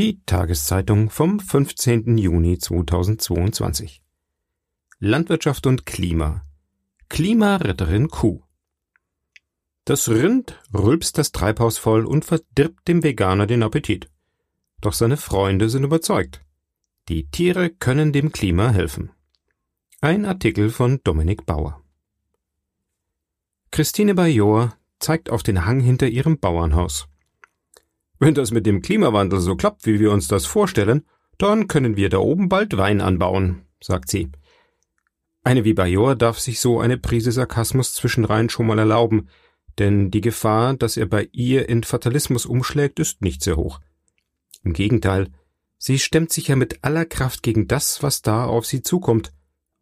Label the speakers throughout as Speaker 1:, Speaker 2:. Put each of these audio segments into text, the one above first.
Speaker 1: Die Tageszeitung vom 15. Juni 2022. Landwirtschaft und Klima. Klimaretterin Kuh. Das Rind rülpst das Treibhaus voll und verdirbt dem Veganer den Appetit. Doch seine Freunde sind überzeugt. Die Tiere können dem Klima helfen. Ein Artikel von Dominik Bauer. Christine Bajor zeigt auf den Hang hinter ihrem Bauernhaus. Wenn das mit dem Klimawandel so klappt, wie wir uns das vorstellen, dann können wir da oben bald Wein anbauen, sagt sie. Eine wie Bajor darf sich so eine Prise Sarkasmus zwischenrein schon mal erlauben, denn die Gefahr, dass er bei ihr in Fatalismus umschlägt, ist nicht sehr hoch. Im Gegenteil, sie stemmt sich ja mit aller Kraft gegen das, was da auf sie zukommt,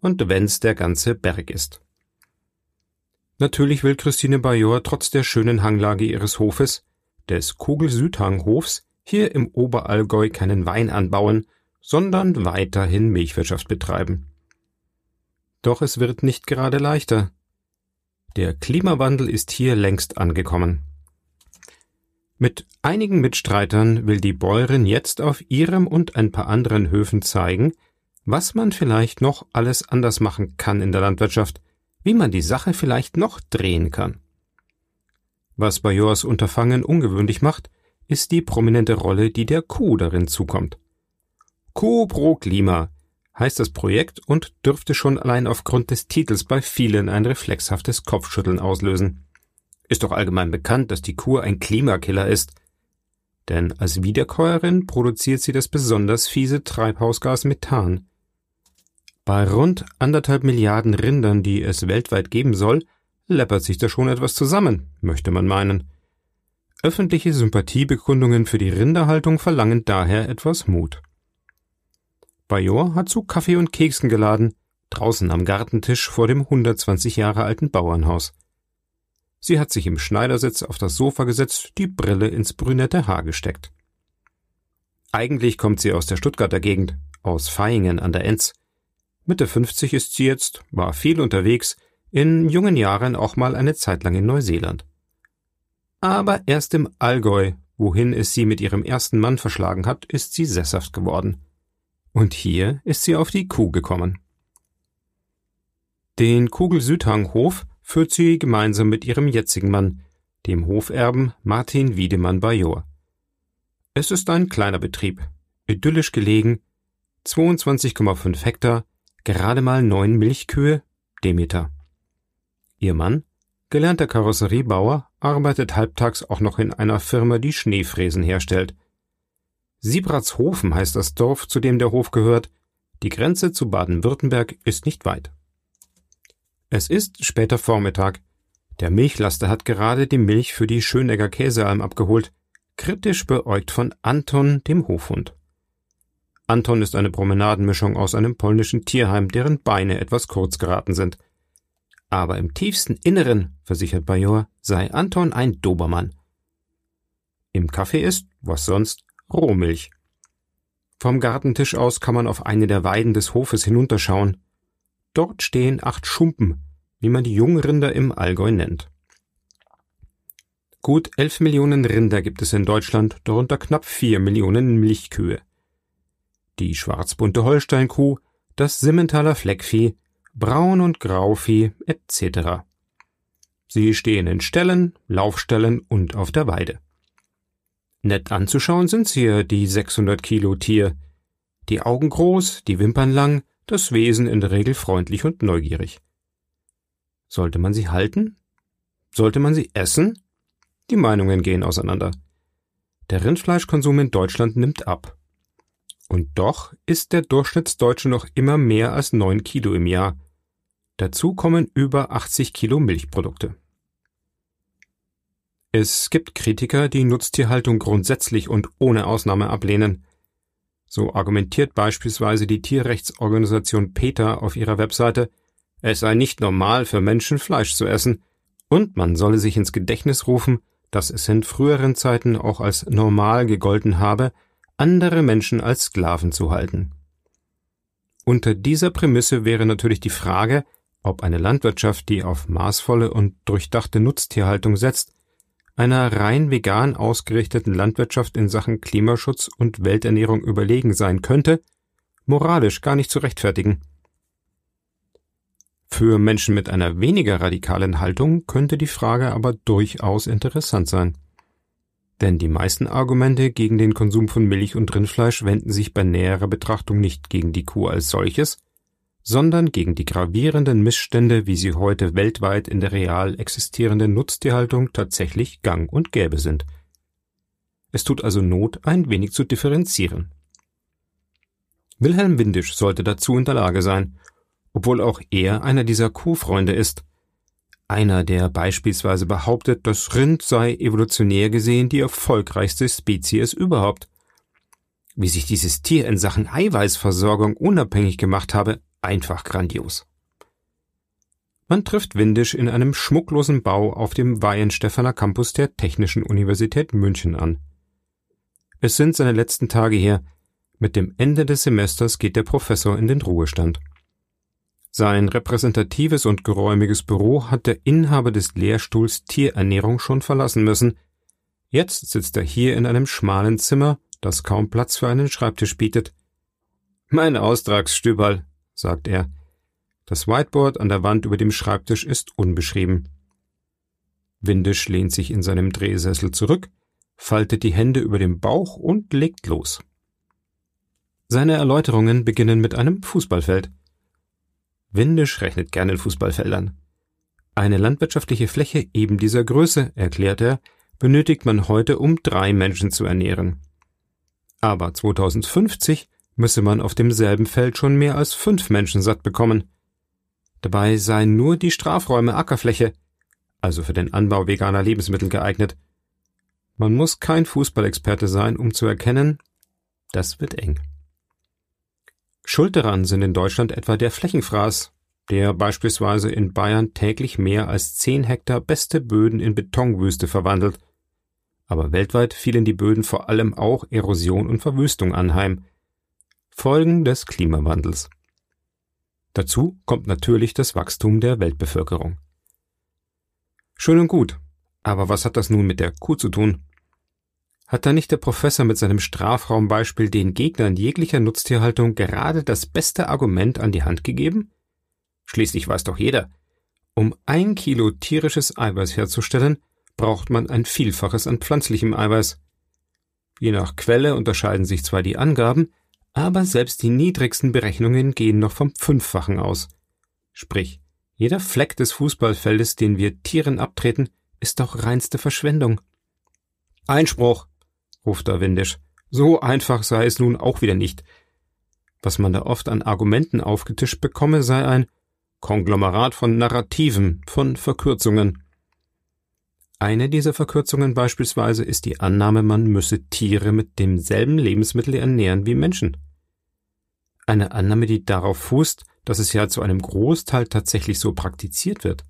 Speaker 1: und wenn's der ganze Berg ist. Natürlich will Christine Bajor trotz der schönen Hanglage ihres Hofes des Kugel-Südhanghofs hier im Oberallgäu keinen Wein anbauen, sondern weiterhin Milchwirtschaft betreiben. Doch es wird nicht gerade leichter. Der Klimawandel ist hier längst angekommen. Mit einigen Mitstreitern will die Bäuerin jetzt auf ihrem und ein paar anderen Höfen zeigen, was man vielleicht noch alles anders machen kann in der Landwirtschaft, wie man die Sache vielleicht noch drehen kann. Was Bajors Unterfangen ungewöhnlich macht, ist die prominente Rolle, die der Kuh darin zukommt. Kuh pro Klima heißt das Projekt und dürfte schon allein aufgrund des Titels bei vielen ein reflexhaftes Kopfschütteln auslösen. Ist doch allgemein bekannt, dass die Kuh ein Klimakiller ist. Denn als Wiederkäuerin produziert sie das besonders fiese Treibhausgas Methan. Bei rund anderthalb Milliarden Rindern, die es weltweit geben soll, läppert sich da schon etwas zusammen, möchte man meinen. Öffentliche Sympathiebekundungen für die Rinderhaltung verlangen daher etwas Mut. Bajor hat zu Kaffee und Keksen geladen, draußen am Gartentisch vor dem 120 Jahre alten Bauernhaus. Sie hat sich im Schneidersitz auf das Sofa gesetzt, die Brille ins brünette Haar gesteckt. Eigentlich kommt sie aus der Stuttgarter Gegend, aus Vaihingen an der Enz. Mitte 50 ist sie jetzt, war viel unterwegs, in jungen Jahren auch mal eine Zeit lang in Neuseeland. Aber erst im Allgäu, wohin es sie mit ihrem ersten Mann verschlagen hat, ist sie sesshaft geworden. Und hier ist sie auf die Kuh gekommen. Den Kugel-Südhang-Hof führt sie gemeinsam mit ihrem jetzigen Mann, dem Hoferben Martin Wiedemann Bajor. Es ist ein kleiner Betrieb, idyllisch gelegen, 22,5 Hektar, gerade mal neun Milchkühe, Demeter. Ihr Mann, gelernter Karosseriebauer, arbeitet halbtags auch noch in einer Firma, die Schneefräsen herstellt. Siebratshofen heißt das Dorf, zu dem der Hof gehört. Die Grenze zu Baden-Württemberg ist nicht weit. Es ist später Vormittag. Der Milchlaster hat gerade die Milch für die Schönegger Käsealm abgeholt, kritisch beäugt von Anton, dem Hofhund. Anton ist eine Promenadenmischung aus einem polnischen Tierheim, deren Beine etwas kurz geraten sind. Aber im tiefsten Inneren, versichert Bajor, sei Anton ein Dobermann. Im Kaffee ist, was sonst, Rohmilch. Vom Gartentisch aus kann man auf eine der Weiden des Hofes hinunterschauen. Dort stehen acht Schumpen, wie man die Jungrinder im Allgäu nennt. Gut elf Millionen Rinder gibt es in Deutschland, darunter knapp vier Millionen Milchkühe. Die schwarzbunte Holsteinkuh, das Simmentaler Fleckvieh, Braun- und Grauvieh etc. Sie stehen in Ställen, Laufställen und auf der Weide. Nett anzuschauen sind sie, die 600 Kilo Tier. Die Augen groß, die Wimpern lang, das Wesen in der Regel freundlich und neugierig. Sollte man sie halten? Sollte man sie essen? Die Meinungen gehen auseinander. Der Rindfleischkonsum in Deutschland nimmt ab. Und doch isst der Durchschnittsdeutsche noch immer mehr als neun Kilo im Jahr, Dazu kommen über 80 Kilo Milchprodukte. Es gibt Kritiker, die Nutztierhaltung grundsätzlich und ohne Ausnahme ablehnen. So argumentiert beispielsweise die Tierrechtsorganisation PETA auf ihrer Webseite, es sei nicht normal für Menschen Fleisch zu essen, und man solle sich ins Gedächtnis rufen, dass es in früheren Zeiten auch als normal gegolten habe, andere Menschen als Sklaven zu halten. Unter dieser Prämisse wäre natürlich die Frage, ob eine Landwirtschaft, die auf maßvolle und durchdachte Nutztierhaltung setzt, einer rein vegan ausgerichteten Landwirtschaft in Sachen Klimaschutz und Welternährung überlegen sein könnte, moralisch gar nicht zu rechtfertigen. Für Menschen mit einer weniger radikalen Haltung könnte die Frage aber durchaus interessant sein. Denn die meisten Argumente gegen den Konsum von Milch und Rindfleisch wenden sich bei näherer Betrachtung nicht gegen die Kuh als solches, sondern gegen die gravierenden Missstände, wie sie heute weltweit in der real existierenden Nutztierhaltung tatsächlich gang und gäbe sind. Es tut also Not, ein wenig zu differenzieren. Wilhelm Windisch sollte dazu in der Lage sein, obwohl auch er einer dieser Kuhfreunde ist. Einer, der beispielsweise behauptet, das Rind sei evolutionär gesehen die erfolgreichste Spezies überhaupt. Wie sich dieses Tier in Sachen Eiweißversorgung unabhängig gemacht habe, einfach grandios. Man trifft Windisch in einem schmucklosen Bau auf dem Weihenstephaner Campus der Technischen Universität München an. Es sind seine letzten Tage hier. Mit dem Ende des Semesters geht der Professor in den Ruhestand. Sein repräsentatives und geräumiges Büro hat der Inhaber des Lehrstuhls Tierernährung schon verlassen müssen. Jetzt sitzt er hier in einem schmalen Zimmer, das kaum Platz für einen Schreibtisch bietet. Mein Austragsstüberl, sagt er. Das Whiteboard an der Wand über dem Schreibtisch ist unbeschrieben. Windisch lehnt sich in seinem Drehsessel zurück, faltet die Hände über dem Bauch und legt los. Seine Erläuterungen beginnen mit einem Fußballfeld. Windisch rechnet gerne in Fußballfeldern. Eine landwirtschaftliche Fläche eben dieser Größe, erklärt er, benötigt man heute, um drei Menschen zu ernähren. Aber 2050 müsse man auf demselben Feld schon mehr als fünf Menschen satt bekommen. Dabei seien nur die Strafräume Ackerfläche, also für den Anbau veganer Lebensmittel geeignet. Man muss kein Fußballexperte sein, um zu erkennen, das wird eng. Schuld daran sind in Deutschland etwa der Flächenfraß, der beispielsweise in Bayern täglich mehr als zehn Hektar beste Böden in Betonwüste verwandelt. Aber weltweit fielen die Böden vor allem auch Erosion und Verwüstung anheim, Folgen des Klimawandels. Dazu kommt natürlich das Wachstum der Weltbevölkerung. Schön und gut, aber was hat das nun mit der Kuh zu tun? Hat da nicht der Professor mit seinem Strafraumbeispiel den Gegnern jeglicher Nutztierhaltung gerade das beste Argument an die Hand gegeben? Schließlich weiß doch jeder, um ein Kilo tierisches Eiweiß herzustellen, braucht man ein Vielfaches an pflanzlichem Eiweiß. Je nach Quelle unterscheiden sich zwar die Angaben, aber selbst die niedrigsten Berechnungen gehen noch vom Fünffachen aus. Sprich, jeder Fleck des Fußballfeldes, den wir Tieren abtreten, ist doch reinste Verschwendung. Einspruch, ruft da windisch. So einfach sei es nun auch wieder nicht. Was man da oft an Argumenten aufgetischt bekomme, sei ein Konglomerat von Narrativen, von Verkürzungen. Eine dieser Verkürzungen beispielsweise ist die Annahme, man müsse Tiere mit demselben Lebensmittel ernähren wie Menschen. Eine Annahme, die darauf fußt, dass es ja zu einem Großteil tatsächlich so praktiziert wird.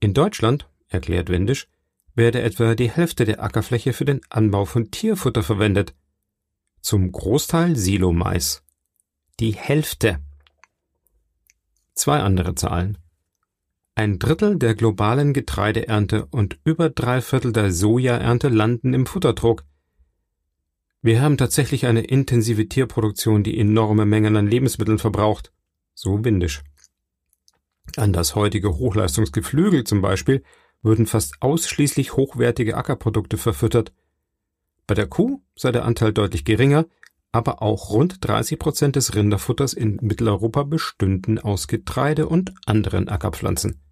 Speaker 1: In Deutschland, erklärt Windisch, werde etwa die Hälfte der Ackerfläche für den Anbau von Tierfutter verwendet. Zum Großteil Silomais. Die Hälfte. Zwei andere Zahlen. Ein Drittel der globalen Getreideernte und über drei Viertel der Sojaernte landen im Futterdruck. Wir haben tatsächlich eine intensive Tierproduktion, die enorme Mengen an Lebensmitteln verbraucht. So windisch. An das heutige Hochleistungsgeflügel zum Beispiel würden fast ausschließlich hochwertige Ackerprodukte verfüttert. Bei der Kuh sei der Anteil deutlich geringer, aber auch rund 30 Prozent des Rinderfutters in Mitteleuropa bestünden aus Getreide und anderen Ackerpflanzen.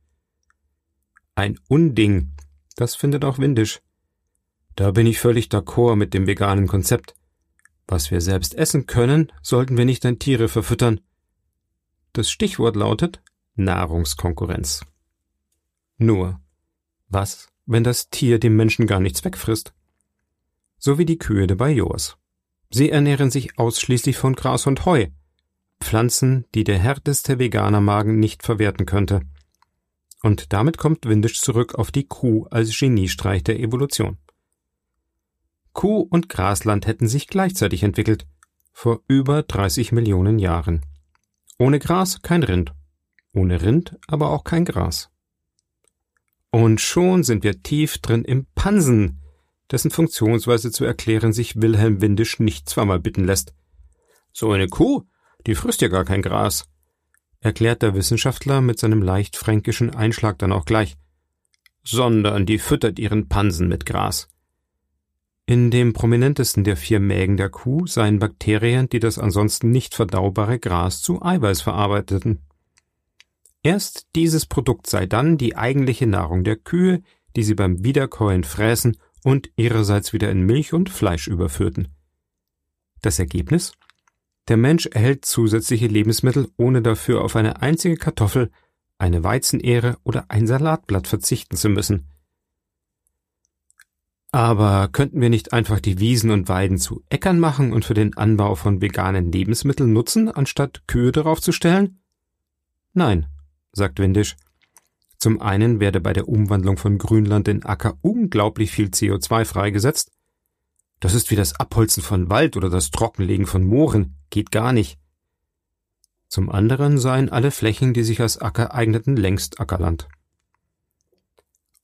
Speaker 1: Ein Unding. Das findet auch Windisch. Da bin ich völlig d'accord mit dem veganen Konzept. Was wir selbst essen können, sollten wir nicht an Tiere verfüttern. Das Stichwort lautet Nahrungskonkurrenz. Nur, was, wenn das Tier dem Menschen gar nichts wegfrisst? So wie die Kühe bei Joas. Sie ernähren sich ausschließlich von Gras und Heu, Pflanzen, die der härteste Veganermagen nicht verwerten könnte. Und damit kommt Windisch zurück auf die Kuh als Geniestreich der Evolution. Kuh und Grasland hätten sich gleichzeitig entwickelt, vor über 30 Millionen Jahren. Ohne Gras kein Rind, ohne Rind aber auch kein Gras. Und schon sind wir tief drin im Pansen, dessen Funktionsweise zu erklären sich Wilhelm Windisch nicht zweimal bitten lässt. So eine Kuh, die frisst ja gar kein Gras, erklärt der Wissenschaftler mit seinem leicht fränkischen Einschlag dann auch gleich, sondern die füttert ihren Pansen mit Gras. In dem prominentesten der vier Mägen der Kuh seien Bakterien, die das ansonsten nicht verdaubare Gras zu Eiweiß verarbeiteten. Erst dieses Produkt sei dann die eigentliche Nahrung der Kühe, die sie beim Wiederkäuen fräßen und ihrerseits wieder in Milch und Fleisch überführten. Das Ergebnis? Der Mensch erhält zusätzliche Lebensmittel, ohne dafür auf eine einzige Kartoffel, eine Weizenehre oder ein Salatblatt verzichten zu müssen. Aber könnten wir nicht einfach die Wiesen und Weiden zu Äckern machen und für den Anbau von veganen Lebensmitteln nutzen, anstatt Kühe darauf zu stellen? Nein, sagt Windisch. Zum einen werde bei der Umwandlung von Grünland in Acker unglaublich viel CO2 freigesetzt. Das ist wie das Abholzen von Wald oder das Trockenlegen von Mooren, geht gar nicht. Zum anderen seien alle Flächen, die sich als Acker eigneten, längst Ackerland.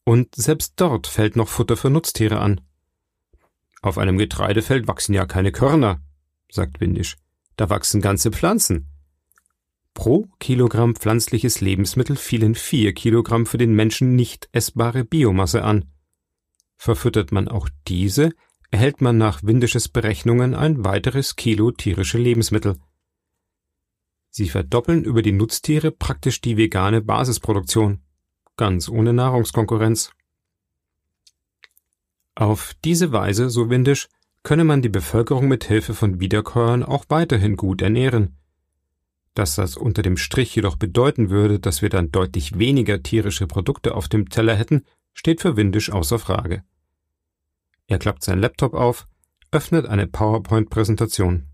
Speaker 1: Und selbst dort fällt noch Futter für Nutztiere an. Auf einem Getreidefeld wachsen ja keine Körner, sagt Windisch. Da wachsen ganze Pflanzen. Pro Kilogramm pflanzliches Lebensmittel fielen vier Kilogramm für den Menschen nicht essbare Biomasse an. Verfüttert man auch diese, erhält man nach Windisches Berechnungen ein weiteres Kilo tierische Lebensmittel. Sie verdoppeln über die Nutztiere praktisch die vegane Basisproduktion, ganz ohne Nahrungskonkurrenz. Auf diese Weise, so Windisch, könne man die Bevölkerung mit Hilfe von Wiederkäuern auch weiterhin gut ernähren. Dass das unter dem Strich jedoch bedeuten würde, dass wir dann deutlich weniger tierische Produkte auf dem Teller hätten, steht für Windisch außer Frage. Er klappt sein Laptop auf, öffnet eine PowerPoint-Präsentation.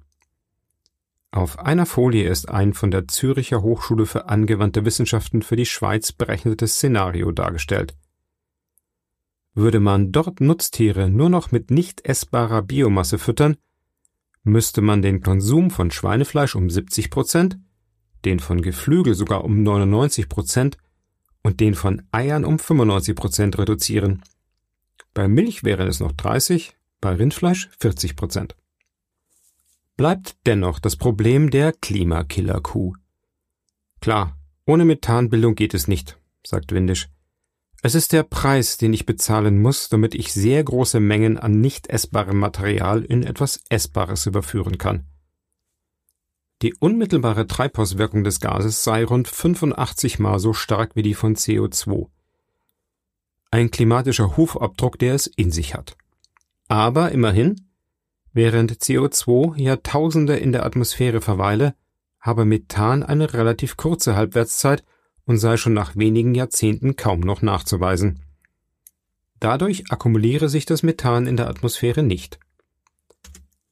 Speaker 1: Auf einer Folie ist ein von der Züricher Hochschule für angewandte Wissenschaften für die Schweiz berechnetes Szenario dargestellt. Würde man dort Nutztiere nur noch mit nicht essbarer Biomasse füttern, müsste man den Konsum von Schweinefleisch um 70 Prozent, den von Geflügel sogar um 99 Prozent und den von Eiern um 95 Prozent reduzieren. Bei Milch wären es noch 30, bei Rindfleisch 40 Prozent. Bleibt dennoch das Problem der Klimakiller-Kuh. Klar, ohne Methanbildung geht es nicht, sagt Windisch. Es ist der Preis, den ich bezahlen muss, damit ich sehr große Mengen an nicht essbarem Material in etwas Essbares überführen kann. Die unmittelbare Treibhauswirkung des Gases sei rund 85 mal so stark wie die von CO2. Ein klimatischer Hufabdruck, der es in sich hat. Aber immerhin, während CO2 Jahrtausende in der Atmosphäre verweile, habe Methan eine relativ kurze Halbwertszeit und sei schon nach wenigen Jahrzehnten kaum noch nachzuweisen. Dadurch akkumuliere sich das Methan in der Atmosphäre nicht.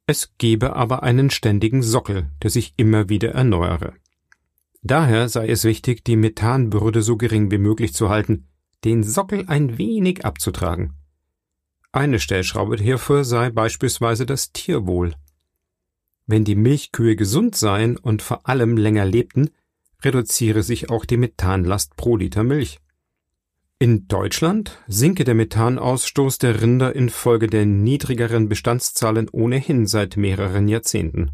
Speaker 1: Es gebe aber einen ständigen Sockel, der sich immer wieder erneuere. Daher sei es wichtig, die Methanbürde so gering wie möglich zu halten, den Sockel ein wenig abzutragen. Eine Stellschraube hierfür sei beispielsweise das Tierwohl. Wenn die Milchkühe gesund seien und vor allem länger lebten, reduziere sich auch die Methanlast pro Liter Milch. In Deutschland sinke der Methanausstoß der Rinder infolge der niedrigeren Bestandszahlen ohnehin seit mehreren Jahrzehnten.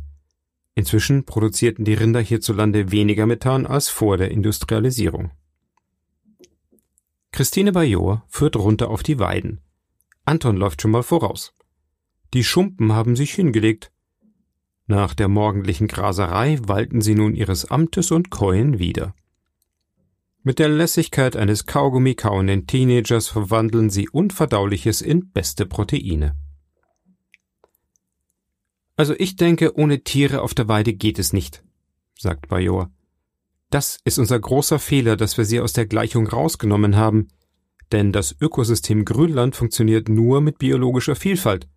Speaker 1: Inzwischen produzierten die Rinder hierzulande weniger Methan als vor der Industrialisierung. Christine Bajor führt runter auf die Weiden. Anton läuft schon mal voraus. Die Schumpen haben sich hingelegt. Nach der morgendlichen Graserei walten sie nun ihres Amtes und käuen wieder. Mit der Lässigkeit eines Kaugummi kauenden Teenagers verwandeln sie Unverdauliches in beste Proteine. Also ich denke, ohne Tiere auf der Weide geht es nicht, sagt Bajor. Das ist unser großer Fehler, dass wir sie aus der Gleichung rausgenommen haben, denn das Ökosystem Grünland funktioniert nur mit biologischer Vielfalt,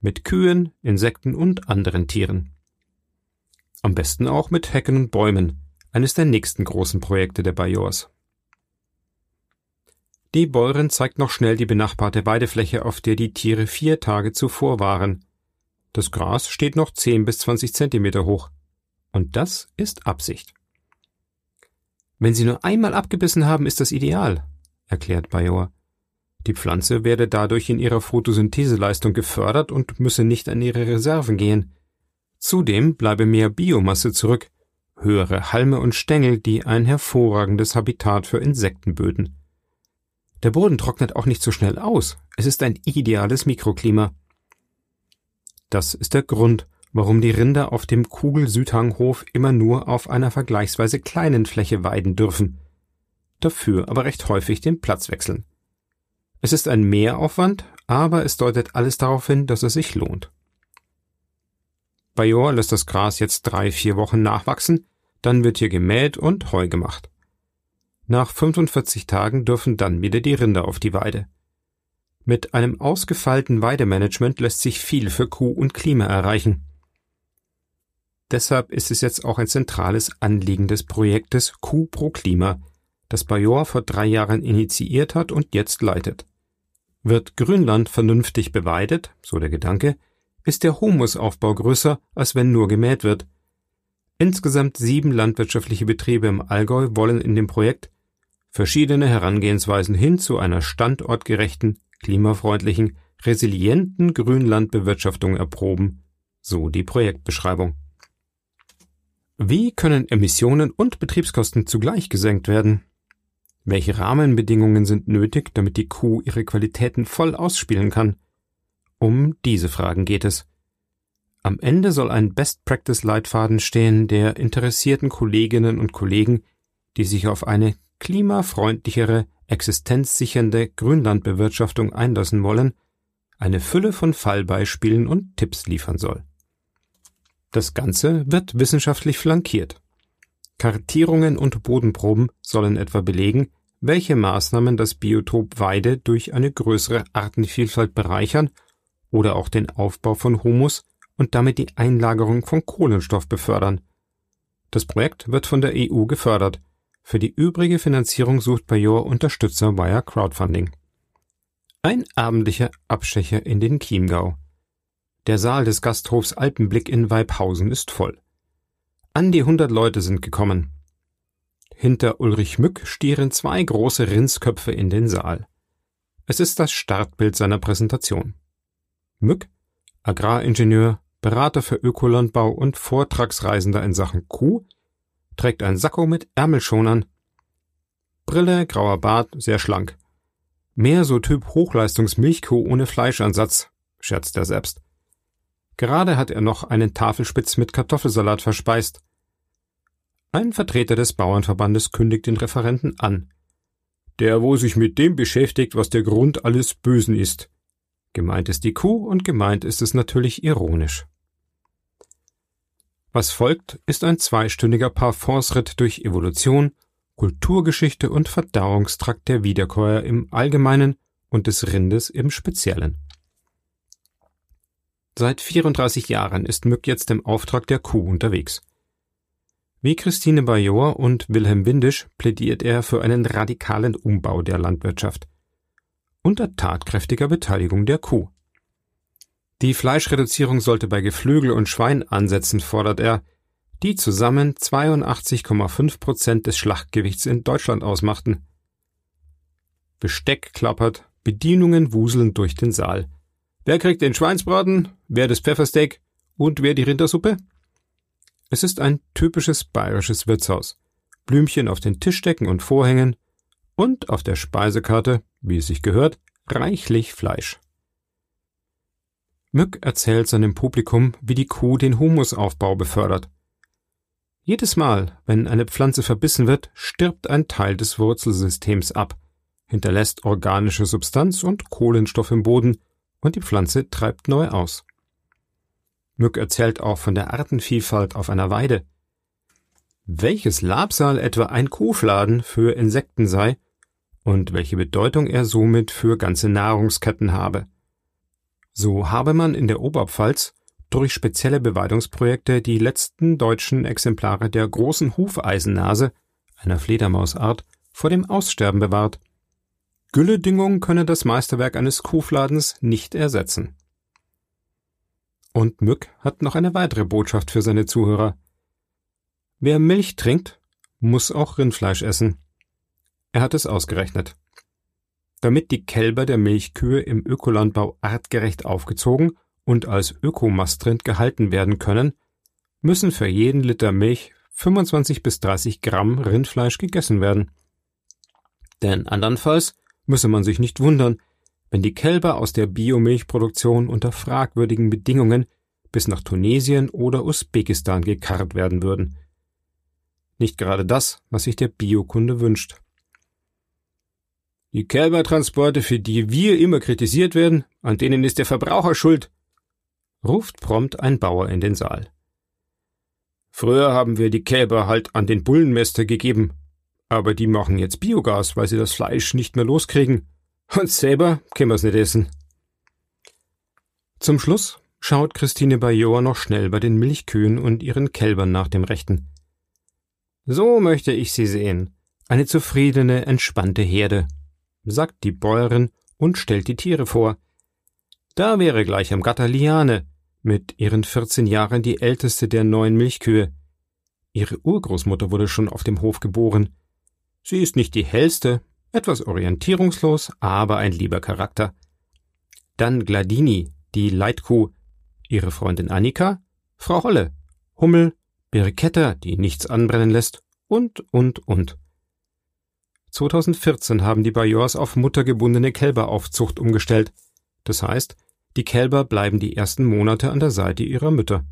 Speaker 1: mit Kühen, Insekten und anderen Tieren. Am besten auch mit Hecken und Bäumen, eines der nächsten großen Projekte der Bajors. Die Bäuerin zeigt noch schnell die benachbarte Weidefläche, auf der die Tiere vier Tage zuvor waren. Das Gras steht noch zehn bis zwanzig Zentimeter hoch. Und das ist Absicht. Wenn sie nur einmal abgebissen haben, ist das ideal. Erklärt Bajor. Die Pflanze werde dadurch in ihrer Photosyntheseleistung gefördert und müsse nicht an ihre Reserven gehen. Zudem bleibe mehr Biomasse zurück, höhere Halme und Stängel, die ein hervorragendes Habitat für Insekten böten. Der Boden trocknet auch nicht so schnell aus. Es ist ein ideales Mikroklima. Das ist der Grund, warum die Rinder auf dem Kugel-Südhanghof immer nur auf einer vergleichsweise kleinen Fläche weiden dürfen, dafür aber recht häufig den Platz wechseln. Es ist ein Mehraufwand, aber es deutet alles darauf hin, dass es sich lohnt. Bajor lässt das Gras jetzt drei, vier Wochen nachwachsen, dann wird hier gemäht und Heu gemacht. Nach 45 Tagen dürfen dann wieder die Rinder auf die Weide. Mit einem ausgefeilten Weidemanagement lässt sich viel für Kuh und Klima erreichen. Deshalb ist es jetzt auch ein zentrales Anliegen des Projektes Kuh pro Klima, das Bajor vor drei Jahren initiiert hat und jetzt leitet. Wird Grünland vernünftig beweidet, so der Gedanke, ist der Humusaufbau größer, als wenn nur gemäht wird. Insgesamt sieben landwirtschaftliche Betriebe im Allgäu wollen in dem Projekt verschiedene Herangehensweisen hin zu einer standortgerechten, klimafreundlichen, resilienten Grünlandbewirtschaftung erproben, so die Projektbeschreibung. Wie können Emissionen und Betriebskosten zugleich gesenkt werden? Welche Rahmenbedingungen sind nötig, damit die Kuh ihre Qualitäten voll ausspielen kann? Um diese Fragen geht es. Am Ende soll ein Best-Practice-Leitfaden stehen, der interessierten Kolleginnen und Kollegen, die sich auf eine klimafreundlichere, existenzsichernde Grünlandbewirtschaftung einlassen wollen, eine Fülle von Fallbeispielen und Tipps liefern soll. Das Ganze wird wissenschaftlich flankiert. Kartierungen und Bodenproben sollen etwa belegen, welche Maßnahmen das Biotop Weide durch eine größere Artenvielfalt bereichern oder auch den Aufbau von Humus und damit die Einlagerung von Kohlenstoff befördern. Das Projekt wird von der EU gefördert. Für die übrige Finanzierung sucht Bajor Unterstützer via Crowdfunding. Ein abendlicher Abstecher in den Chiemgau. Der Saal des Gasthofs Alpenblick in Weibhausen ist voll. An die hundert Leute sind gekommen. Hinter Ulrich Mück stieren zwei große Rindsköpfe in den Saal. Es ist das Startbild seiner Präsentation. Mück, Agraringenieur, Berater für Ökolandbau und Vortragsreisender in Sachen Kuh, trägt ein Sakko mit Ärmelschonern. Brille, grauer Bart, sehr schlank. Mehr so Typ Hochleistungsmilchkuh ohne Fleischansatz, scherzt er selbst. Gerade hat er noch einen Tafelspitz mit Kartoffelsalat verspeist. Ein Vertreter des Bauernverbandes kündigt den Referenten an. Der, wo sich mit dem beschäftigt, was der Grund alles Bösen ist. Gemeint ist die Kuh und gemeint ist es natürlich ironisch. Was folgt, ist ein zweistündiger Parfumsritt durch Evolution, Kulturgeschichte und Verdauungstrakt der Wiederkäuer im Allgemeinen und des Rindes im Speziellen. Seit 34 Jahren ist Mück jetzt im Auftrag der Kuh unterwegs. Wie Christine Bajor und Wilhelm Windisch plädiert er für einen radikalen Umbau der Landwirtschaft. Unter tatkräftiger Beteiligung der Kuh. Die Fleischreduzierung sollte bei Geflügel und Schwein ansetzen, fordert er, die zusammen 82,5 Prozent des Schlachtgewichts in Deutschland ausmachten. Besteck klappert, Bedienungen wuseln durch den Saal. Wer kriegt den Schweinsbraten? Wer das Pfeffersteak? Und wer die Rindersuppe? Es ist ein typisches bayerisches Wirtshaus. Blümchen auf den Tischdecken und Vorhängen und auf der Speisekarte, wie es sich gehört, reichlich Fleisch. Mück erzählt seinem Publikum, wie die Kuh den Humusaufbau befördert. Jedes Mal, wenn eine Pflanze verbissen wird, stirbt ein Teil des Wurzelsystems ab, hinterlässt organische Substanz und Kohlenstoff im Boden und die Pflanze treibt neu aus. Mück erzählt auch von der Artenvielfalt auf einer Weide. Welches Labsal etwa ein Kuhfladen für Insekten sei und welche Bedeutung er somit für ganze Nahrungsketten habe. So habe man in der Oberpfalz durch spezielle Beweidungsprojekte die letzten deutschen Exemplare der großen Hufeisennase, einer Fledermausart, vor dem Aussterben bewahrt. Gülledüngung könne das Meisterwerk eines Kuhfladens nicht ersetzen. Und Mück hat noch eine weitere Botschaft für seine Zuhörer. Wer Milch trinkt, muss auch Rindfleisch essen. Er hat es ausgerechnet. Damit die Kälber der Milchkühe im Ökolandbau artgerecht aufgezogen und als Ökomast-Rind gehalten werden können, müssen für jeden Liter Milch 25 bis 30 Gramm Rindfleisch gegessen werden. Denn andernfalls müsse man sich nicht wundern, wenn die Kälber aus der Biomilchproduktion unter fragwürdigen Bedingungen bis nach Tunesien oder Usbekistan gekarrt werden würden. Nicht gerade das, was sich der Biokunde wünscht. Die Kälbertransporte, für die wir immer kritisiert werden, an denen ist der Verbraucher schuld, ruft prompt ein Bauer in den Saal. Früher haben wir die Kälber halt an den Bullenmäster gegeben, aber die machen jetzt Biogas, weil sie das Fleisch nicht mehr loskriegen. Und selber können wir's nicht essen. Zum Schluss schaut Christine Bajor noch schnell bei den Milchkühen und ihren Kälbern nach dem Rechten. So möchte ich sie sehen. Eine zufriedene, entspannte Herde, sagt die Bäuerin und stellt die Tiere vor. Da wäre gleich am Gatter Liane, mit ihren 14 Jahren die älteste der neun Milchkühe. Ihre Urgroßmutter wurde schon auf dem Hof geboren. Sie ist nicht die hellste, etwas orientierungslos, aber ein lieber Charakter. Dann Gladini, die Leitkuh, ihre Freundin Annika, Frau Holle, Hummel, Birketta, die nichts anbrennen lässt, und, und, und. 2014 haben die Bajors auf muttergebundene Kälberaufzucht umgestellt. Das heißt, die Kälber bleiben die ersten Monate an der Seite ihrer Mütter.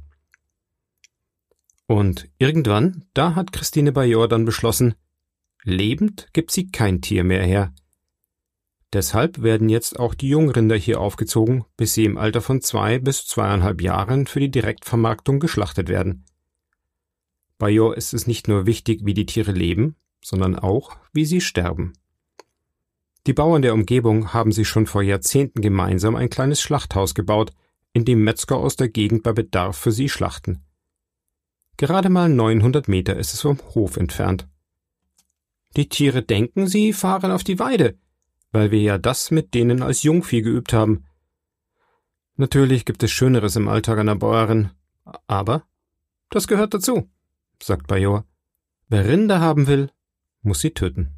Speaker 1: Und irgendwann, da hat Christine Bajor dann beschlossen, lebend gibt sie kein Tier mehr her. Deshalb werden jetzt auch die Jungrinder hier aufgezogen, bis sie im Alter von zwei bis zweieinhalb Jahren für die Direktvermarktung geschlachtet werden. Bei Jo ist es nicht nur wichtig, wie die Tiere leben, sondern auch, wie sie sterben. Die Bauern der Umgebung haben sich schon vor Jahrzehnten gemeinsam ein kleines Schlachthaus gebaut, in dem Metzger aus der Gegend bei Bedarf für sie schlachten. Gerade mal 900 Meter ist es vom Hof entfernt. Die Tiere denken, sie fahren auf die Weide, weil wir ja das mit denen als Jungvieh geübt haben. Natürlich gibt es Schöneres im Alltag einer Bäuerin, aber das gehört dazu, sagt Bajor. Wer Rinder haben will, muss sie töten.